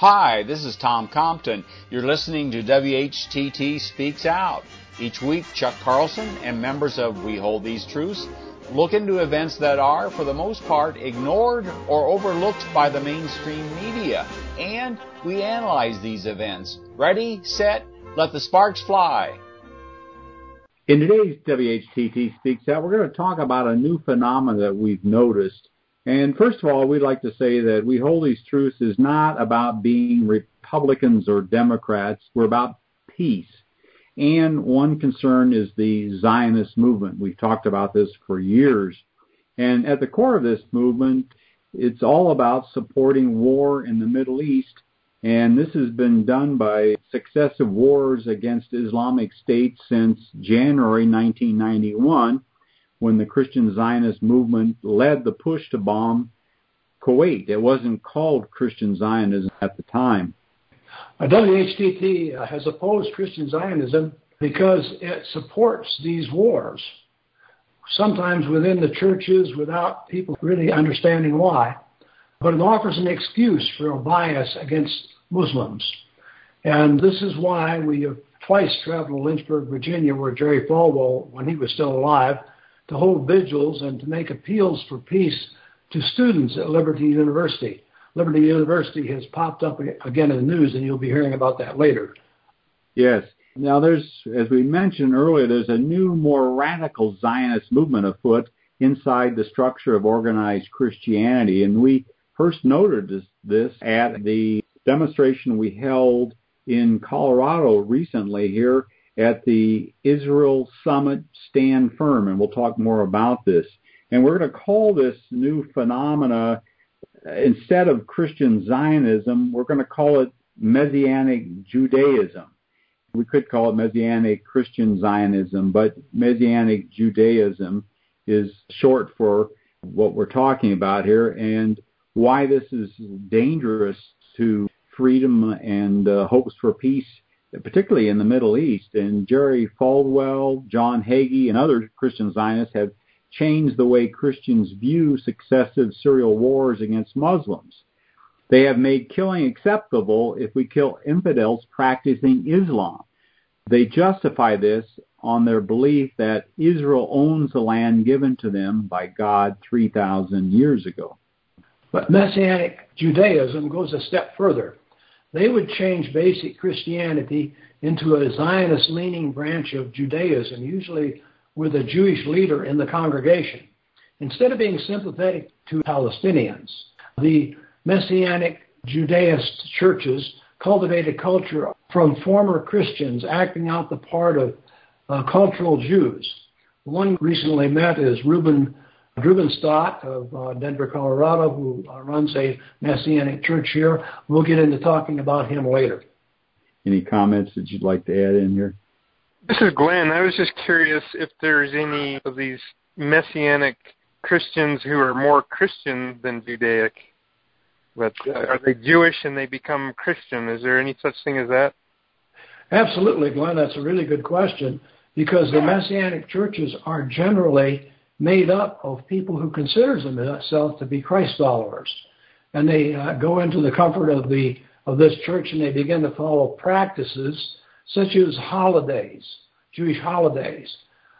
Hi, this is Tom Compton. You're listening to WHTT Speaks Out. Each week, Chuck Carlson and members of We Hold These Truths look into events that are, for the most part, ignored or overlooked by the mainstream media. And we analyze these events. Ready, set, let the sparks fly. In today's WHTT Speaks Out, we're going to talk about a new phenomenon that we've noticed. And first of all, we'd like to say that We Hold These Truths is not about being Republicans or Democrats. We're about peace. And one concern is the Zionist movement. We've talked about this for years. And at the core of this movement, it's all about supporting war in the Middle East. And this has been done by successive wars against Islamic states since January 1991, when the Christian Zionist movement led the push to bomb Kuwait. It wasn't called Christian Zionism at the time. WHTT has opposed Christian Zionism because it supports these wars, sometimes within the churches without people really understanding why. But it offers an excuse for a bias against Muslims. And this is why we have twice traveled to Lynchburg, Virginia, where Jerry Falwell, when he was still alive, to hold vigils and to make appeals for peace to students at Liberty University. Liberty University has popped up again in the news, and you'll be hearing about that later. Yes. Now, there's, as we mentioned earlier, there's a new, more radical Zionist movement afoot inside the structure of organized Christianity, and we first noted this, this at the demonstration we held in Colorado recently here at the Israel Summit Stand Firm, and we'll talk more about this. And we're going to call this new phenomena instead of Christian Zionism, we're going to call it Messianic Judaism. We could call it Messianic Christian Zionism, but Messianic Judaism is short for what we're talking about here and why this is dangerous to freedom and uh, hopes for peace, particularly in the Middle East. And Jerry Falwell, John Hagee, and other Christian Zionists have changed the way Christians view successive serial wars against Muslims. They have made killing acceptable if we kill infidels practicing Islam. They justify this on their belief that Israel owns the land given to them by God 3,000 years ago. But Messianic Judaism goes a step further. They would change basic Christianity into a Zionist leaning branch of Judaism, usually with a Jewish leader in the congregation. Instead of being sympathetic to Palestinians, the Messianic Judaist churches cultivated culture from former Christians acting out the part of uh, cultural Jews. One recently met is Reuben Stott of uh, Denver, Colorado, who uh, runs a Messianic church here. We'll get into talking about him later. Any comments that you'd like to add in here? This is Glenn. I was just curious if there's any of these messianic Christians who are more Christian than Judaic. But uh, are they Jewish and they become Christian? Is there any such thing as that? Absolutely, Glenn. That's a really good question because the messianic churches are generally made up of people who consider themselves to be Christ followers, and they uh, go into the comfort of the of this church and they begin to follow practices such as holidays, Jewish holidays.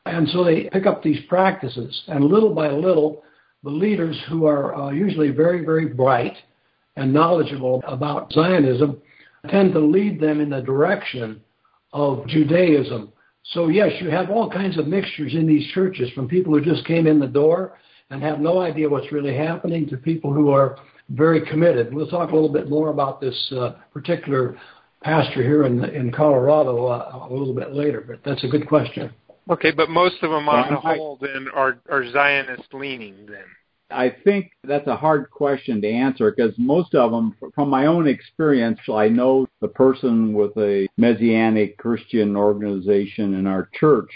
And so they pick up these practices, and little by little, the leaders who are uh, usually very, very bright and knowledgeable about Zionism tend to lead them in the direction of Judaism. So, yes, you have all kinds of mixtures in these churches from people who just came in the door and have no idea what's really happening to people who are very committed. We'll talk a little bit more about this uh, particular pastor here in in Colorado uh, a little bit later. But that's a good question. Okay, but most of them on the whole then are are Zionist leaning then. I think that's a hard question to answer because most of them, from my own experience, I know the person with a Messianic Christian organization in our church,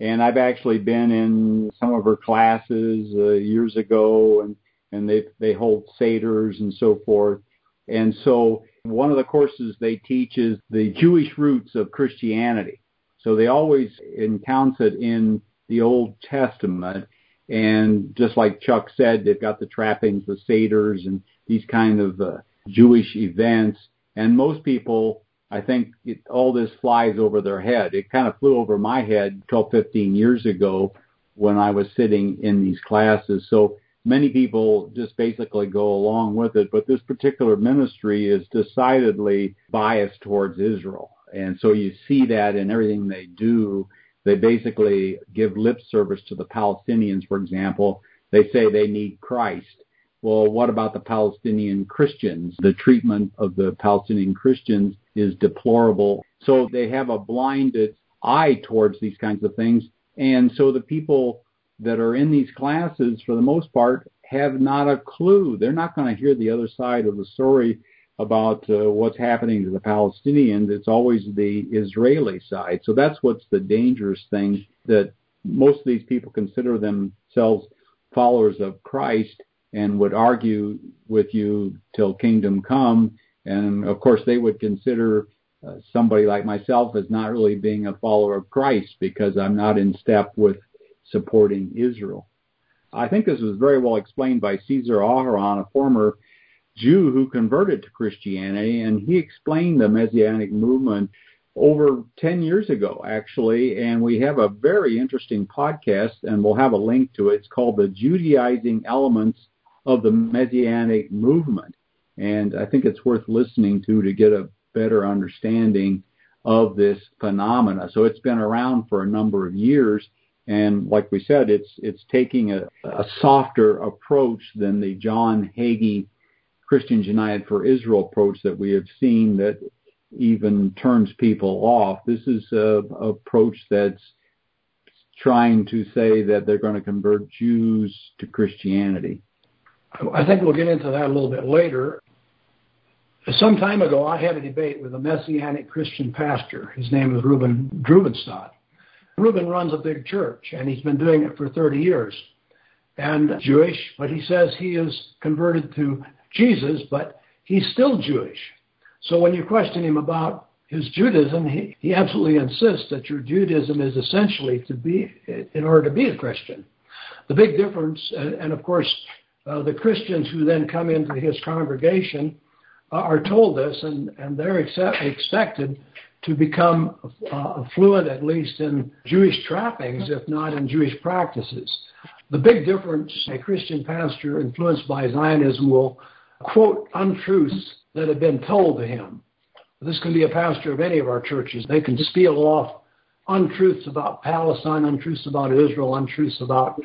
and I've actually been in some of her classes uh, years ago, and and they they hold seders and so forth, and so one of the courses they teach is the Jewish roots of Christianity. So they always encounter it in the Old Testament. And just like Chuck said, they've got the trappings, the seders, and these kind of uh, Jewish events. And most people, I think, it, all this flies over their head. It kind of flew over my head 12, 15 years ago when I was sitting in these classes. So many people just basically go along with it, but this particular ministry is decidedly biased towards Israel. And so you see that in everything they do. They basically give lip service to the Palestinians, for example. They say they need Christ. Well, what about the Palestinian Christians? The treatment of the Palestinian Christians is deplorable. So they have a blinded eye towards these kinds of things. And so the people that are in these classes, for the most part, have not a clue. They're not going to hear the other side of the story about uh, what's happening to the Palestinians. It's always the Israeli side. So that's what's the dangerous thing that most of these people consider themselves followers of Christ and would argue with you till kingdom come. And of course, they would consider uh, somebody like myself as not really being a follower of Christ because I'm not in step with supporting Israel. I think this was very well explained by Caesar Aharon, a former Jew who converted to Christianity, and he explained the Messianic movement over 10 years ago, actually, and we have a very interesting podcast, and we'll have a link to it. It's called The Judaizing Elements of the Messianic Movement. And I think it's worth listening to to get a better understanding of this phenomena. So it's been around for a number of years, and like we said, it's it's taking a, a softer approach than the John Hagee Christians United for Israel approach that we have seen that even turns people off. This is a, a approach that's trying to say that they're going to convert Jews to Christianity. I think we'll get into that a little bit later. Some time ago, I had a debate with a Messianic Christian pastor. His name is Reuben Drubenstadt. Reuben runs a big church, and he's been doing it for 30 years. And Jewish, but he says he is converted to Jesus, but he's still Jewish. So when you question him about his Judaism, he, he absolutely insists that your Judaism is essentially to be in order to be a Christian. The big difference, and, of course, uh, the Christians who then come into his congregation uh, are told this, and, and they're accept, expected to become uh, fluent at least in Jewish trappings, if not in Jewish practices. The big difference a Christian pastor influenced by Zionism will quote untruths that have been told to him. This can be a pastor of any of our churches. They can spiel off untruths about Palestine, untruths about Israel, untruths about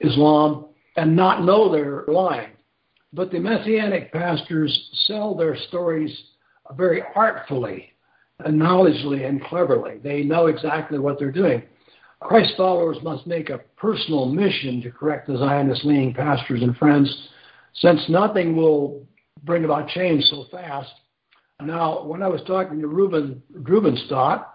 Islam, and not know they're lying. But the Messianic pastors sell their stories very artfully, and knowledgeably, and cleverly. They know exactly what they're doing. Christ followers must make a personal mission to correct the Zionist leaning pastors and friends, since nothing will bring about change so fast. Now, when I was talking to Reuben Drubenstadt,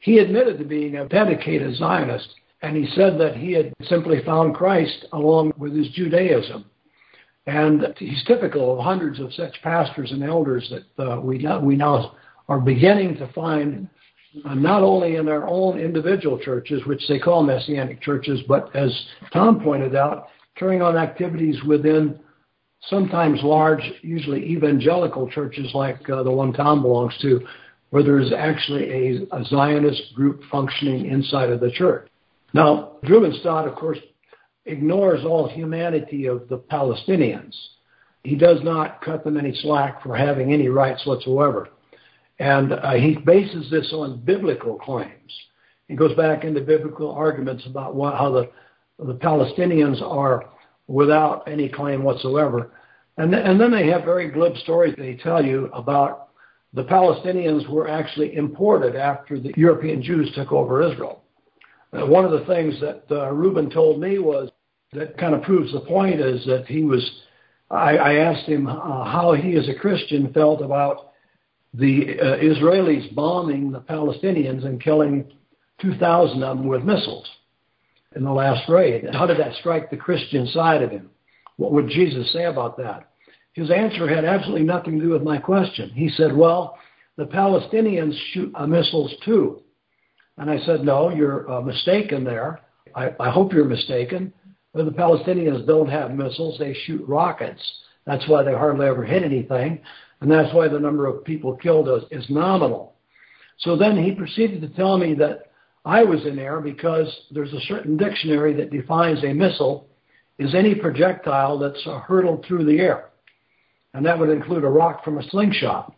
he admitted to being a dedicated Zionist, and he said that he had simply found Christ along with his Judaism. And he's typical of hundreds of such pastors and elders that uh, we, now, we now are beginning to find uh, not only in our own individual churches, which they call messianic churches, but as Tom pointed out, carrying on activities within sometimes large, usually evangelical churches like uh, the one Tom belongs to, where there's actually a, a, Zionist group functioning inside of the church. Now, Drubenstadt, of course, ignores all humanity of the Palestinians. He does not cut them any slack for having any rights whatsoever. And uh, he bases this on biblical claims. He goes back into biblical arguments about what, how the, the Palestinians are without any claim whatsoever. And, and then they have very glib stories they tell you about the Palestinians were actually imported after the European Jews took over Israel. Uh, one of the things that uh, Reuben told me was that kind of proves the point is that he was. I, I asked him uh, how he, as a Christian, felt about the uh, Israelis bombing the Palestinians and killing 2,000 of them with missiles in the last raid. How did that strike the Christian side of him? What would Jesus say about that? His answer had absolutely nothing to do with my question. He said, Well, the Palestinians shoot uh, missiles too. And I said, No, you're uh, mistaken there. I, I hope you're mistaken. The Palestinians don't have missiles, they shoot rockets. That's why they hardly ever hit anything. And that's why the number of people killed is, is nominal. So then he proceeded to tell me that I was in error because there's a certain dictionary that defines a missile is any projectile that's uh, hurtled through the air. And that would include a rock from a slingshot.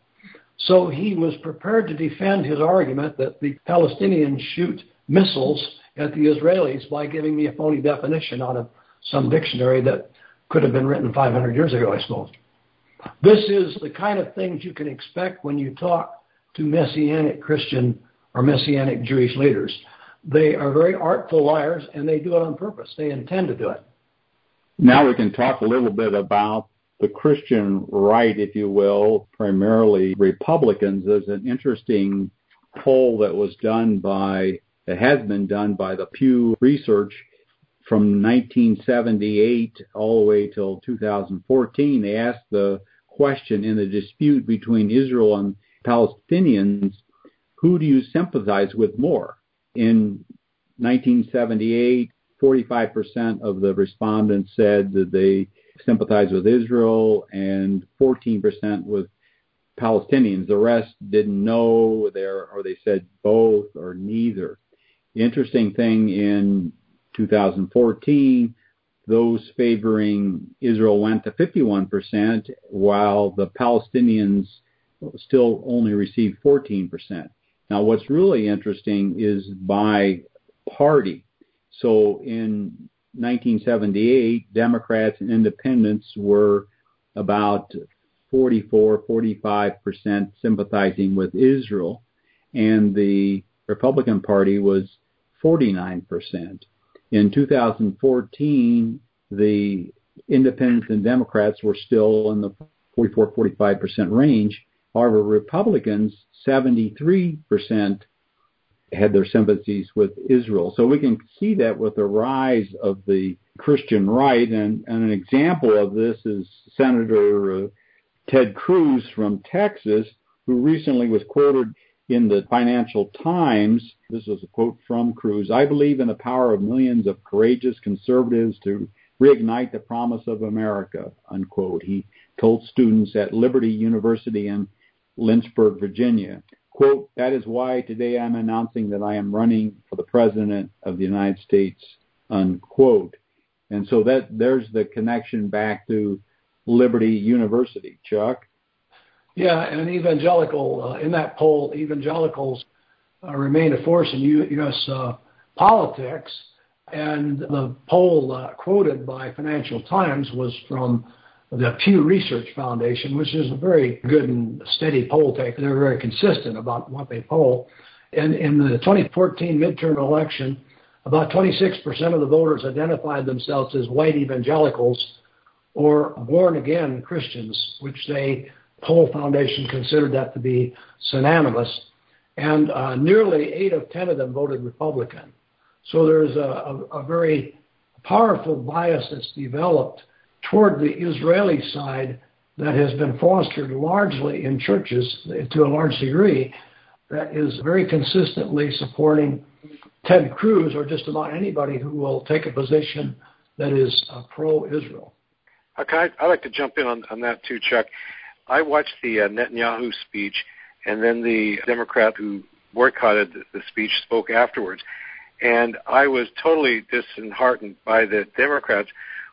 So he was prepared to defend his argument that the Palestinians shoot missiles at the Israelis by giving me a phony definition out of some dictionary that could have been written 500 years ago, I suppose. This is the kind of things you can expect when you talk to Messianic Christian or Messianic Jewish leaders. They are very artful liars and they do it on purpose. They intend to do it. Now we can talk a little bit about the Christian right, if you will, primarily Republicans. There's an interesting poll that was done by, that has been done by the Pew Research from 1978 all the way till 2014. They asked the question in the dispute between Israel and Palestinians, who do you sympathize with more? In 1978, 45% of the respondents said that they sympathized with Israel and 14% with Palestinians. The rest didn't know there, or they said both or neither. The interesting thing in 2014, those favoring Israel went to 51%, while the Palestinians still only received 14%. Now, what's really interesting is by party. So in 1978, Democrats and independents were about 44, 45% sympathizing with Israel, and the Republican Party was 49%. In 2014, the independents and Democrats were still in the 44, 45% range. However, Republicans, 73% had their sympathies with Israel. So we can see that with the rise of the Christian right. And, and an example of this is Senator uh, Ted Cruz from Texas, who recently was quoted in the Financial Times. This was a quote from Cruz. I believe in the power of millions of courageous conservatives to reignite the promise of America, unquote. He told students at Liberty University in Lynchburg, Virginia. Quote, that is why today I'm announcing that I am running for the President of the United States, unquote. And so that there's the connection back to Liberty University, Chuck. Yeah, and evangelical, uh, in that poll, evangelicals uh, remain a force in U- U.S. Uh, politics. And the poll uh, quoted by Financial Times was from the Pew Research Foundation, which is a very good and steady poll taker. They're very consistent about what they poll. And in the 2014 midterm election, about 26% of the voters identified themselves as white evangelicals or born again Christians, which they poll foundation considered that to be synonymous. And uh, nearly eight of 10 of them voted Republican. So there's a, a, a very powerful bias that's developed toward the Israeli side that has been fostered largely in churches to a large degree that is very consistently supporting Ted Cruz or just about anybody who will take a position that is uh, pro-Israel. Okay, I'd like to jump in on, on that too, Chuck. I watched the uh, Netanyahu speech, and then the Democrat who boycotted the speech spoke afterwards, and I was totally disheartened by the Democrats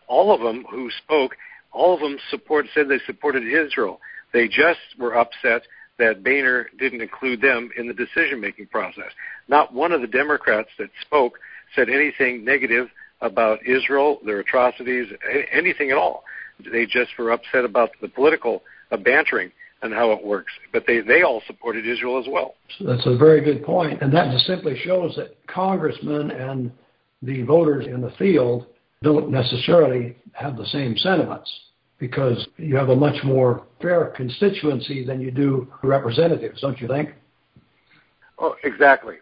all of them who spoke, all of them support said they supported Israel. They just were upset that Boehner didn't include them in the decision making process. Not one of the Democrats that spoke said anything negative about Israel, their atrocities, anything at all. They just were upset about the political bantering and how it works. But they, they all supported Israel as well. That's a very good point. And that just simply shows that congressmen and the voters in the field don't necessarily have the same sentiments because you have a much more fair constituency than you do representatives, don't you think? Oh, exactly.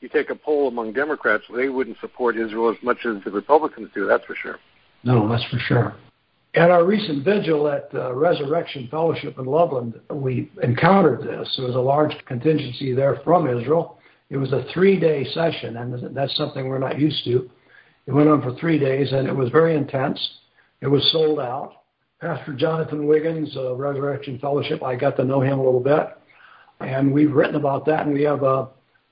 You take a poll among Democrats, they wouldn't support Israel as much as the Republicans do, that's for sure. No, that's for sure. At our recent vigil at uh, Resurrection Fellowship in Loveland, we encountered this. There was a large contingency there from Israel. It was a three day session, and that's something we're not used to. It went on for three days, and it was very intense. It was sold out. Pastor Jonathan Wiggins, Resurrection Fellowship. I got to know him a little bit, and we've written about that, and we have a,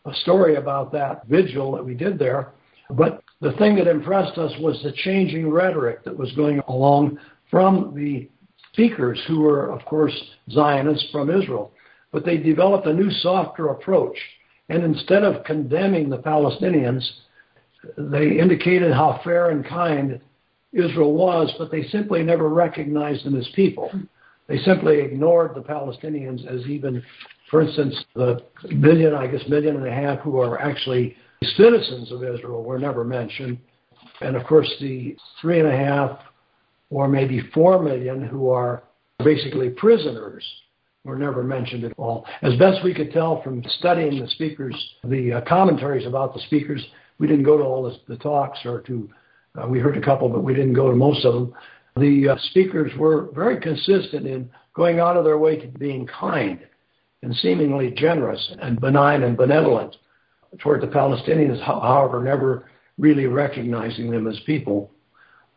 a story about that vigil that we did there. But the thing that impressed us was the changing rhetoric that was going along from the speakers who were, of course, Zionists from Israel. But they developed a new, softer approach. And instead of condemning the Palestinians, they indicated how fair and kind Israel was, but they simply never recognized them as people. They simply ignored the Palestinians as even, for instance, the million, I guess, million and a half who are actually citizens of Israel were never mentioned. And of course, the three and a half or maybe four million who are basically prisoners were never mentioned at all. As best we could tell from studying the speakers, the uh, commentaries about the speakers, we didn't go to all the, the talks or to, uh, we heard a couple, but we didn't go to most of them. The uh, speakers were very consistent in going out of their way to being kind and seemingly generous and benign and benevolent toward the Palestinians, however, never really recognizing them as people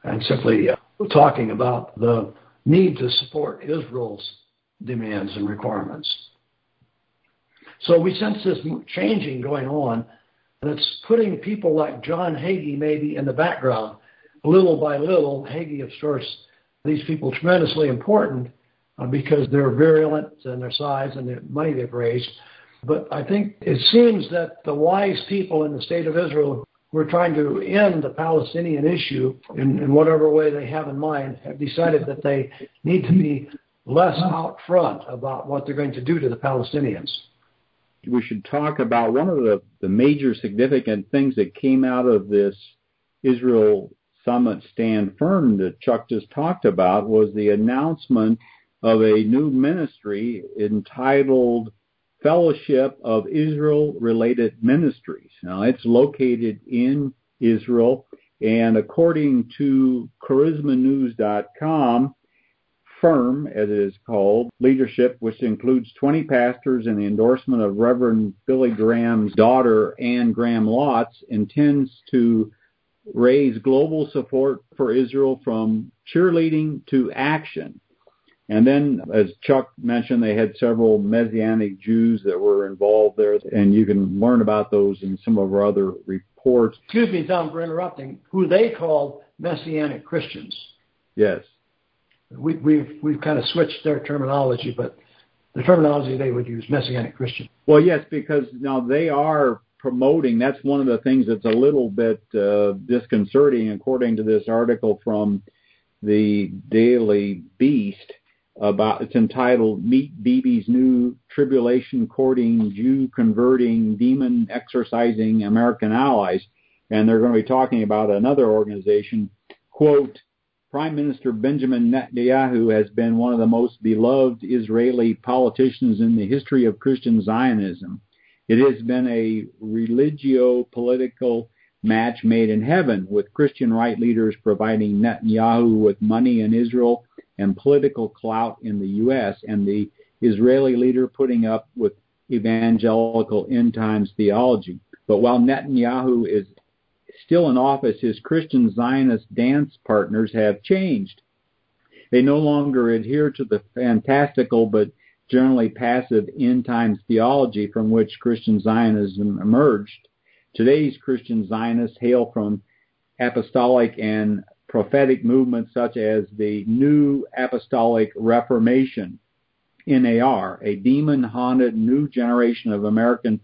and simply uh, talking about the need to support Israel's demands and requirements. So we sense this changing going on that's putting people like John Hagee maybe in the background. Little by little, Hagee, of course, these people tremendously important uh, because they're virulent and their size and the money they've raised. But I think it seems that the wise people in the state of Israel who are trying to end the Palestinian issue in, in whatever way they have in mind have decided that they need to be less out front about what they're going to do to the Palestinians. We should talk about one of the, the major significant things that came out of this Israel summit stand firm that Chuck just talked about was the announcement of a new ministry entitled Fellowship of Israel Related Ministries. Now, it's located in Israel, and according to charismanews.com, firm, as it is called, leadership, which includes 20 pastors and the endorsement of Reverend Billy Graham's daughter, Anne Graham Lotz, intends to raise global support for Israel from cheerleading to action. And then, as Chuck mentioned, they had several Messianic Jews that were involved there, and you can learn about those in some of our other reports. Excuse me, Tom, for interrupting. Who they called Messianic Christians. Yes. We, we've we've kind of switched their terminology, but the terminology they would use, Messianic Christian. Well, yes, because now they are promoting. That's one of the things that's a little bit uh, disconcerting, according to this article from the Daily Beast about it's entitled Meet Bibi's New Tribulation Courting Jew Converting Demon Exorcising American Allies. And they're going to be talking about another organization. Quote, Prime Minister Benjamin Netanyahu has been one of the most beloved Israeli politicians in the history of Christian Zionism. It has been a religio political match made in heaven, with Christian right leaders providing Netanyahu with money in Israel and political clout in the U.S., and the Israeli leader putting up with evangelical end times theology. But while Netanyahu is still in office, his Christian Zionist dance partners have changed. They no longer adhere to the fantastical but generally passive end times theology from which Christian Zionism emerged. Today's Christian Zionists hail from apostolic and prophetic movements such as the New Apostolic Reformation, NAR, a demon haunted new generation of American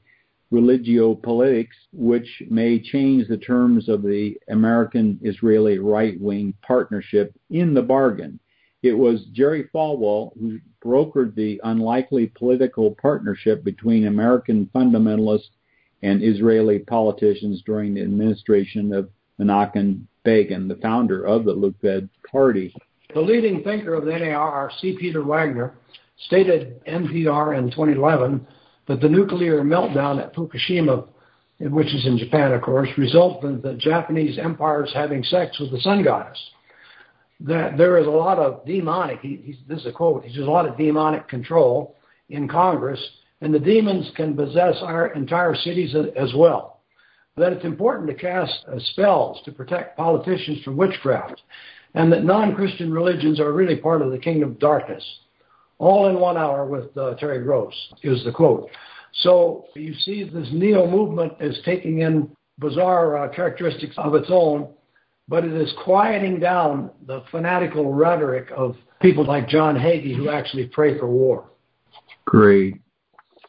religiopolitics, which may change the terms of the American Israeli right wing partnership in the bargain. It was Jerry Falwell who brokered the unlikely political partnership between American fundamentalists and Israeli politicians during the administration of Menachem Begin, the founder of the Likud Party. The leading thinker of the NAR, C. Peter Wagner, stated NPR in 2011 that the nuclear meltdown at Fukushima, which is in Japan, of course, resulted in the Japanese empires having sex with the sun goddess. That there is a lot of demonic, he, this is a quote, he says a lot of demonic control in Congress, and the demons can possess our entire cities as well that it's important to cast uh, spells to protect politicians from witchcraft. and that non-Christian religions are really part of the kingdom of darkness. All in one hour with uh, Terry Gross is the quote. So you see this neo movement is taking in bizarre uh, characteristics of its own, but it is quieting down the fanatical rhetoric of people like John Hagee who actually pray for war. Great.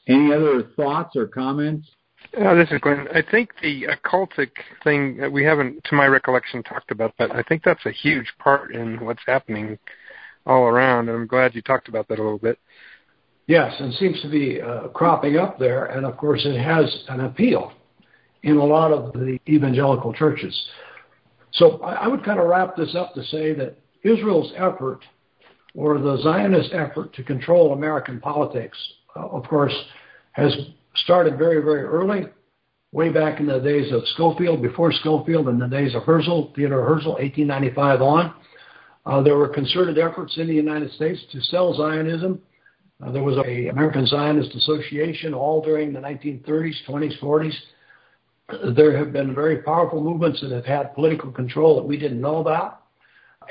Any other thoughts or comments? Uh, this is Glenn. I think the occultic thing that we haven't, to my recollection, talked about, but I think that's a huge part in what's happening all around, and I'm glad you talked about that a little bit. Yes, and seems to be uh, cropping up there, and of course it has an appeal in a lot of the evangelical churches. So I, would kind of wrap this up to say that Israel's effort, or the Zionist effort to control American politics, uh, of course, has started very, very early, way back in the days of Scofield, before Scofield, in the days of Herzl, Theodore Herzl, 1895 on. Uh, there were concerted efforts in the United States to sell Zionism. Uh, there was a American Zionist Association all during the 1930s, 20s, 40s. There have been very powerful movements that have had political control that we didn't know about.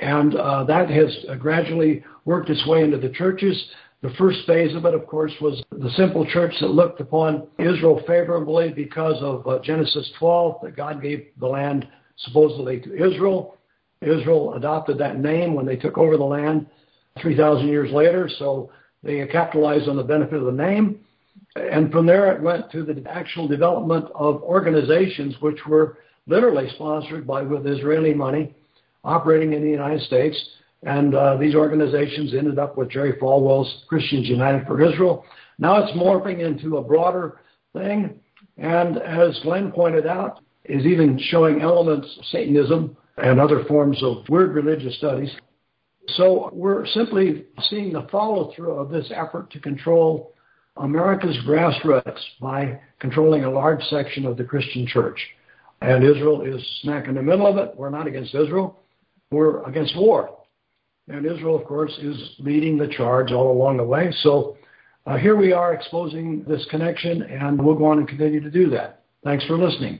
And uh, that has gradually worked its way into the churches. The first phase of it, of course, was the simple church that looked upon Israel favorably because of uh, Genesis 12, that God gave the land supposedly to Israel. Israel adopted that name when they took over the land 3,000 years later, so they capitalized on the benefit of the name. And from there, it went to the actual development of organizations which were literally sponsored by with Israeli money, operating in the United States and uh, these organizations ended up with Jerry Falwell's Christians United for Israel. Now it's morphing into a broader thing. And as Glenn pointed out, is even showing elements of Satanism and other forms of weird religious studies. So we're simply seeing the follow through of this effort to control America's grassroots by controlling a large section of the Christian church. And Israel is smack in the middle of it. We're not against Israel. We're against war. And Israel, of course, is leading the charge all along the way. So uh, here we are exposing this connection, and we'll go on and continue to do that. Thanks for listening.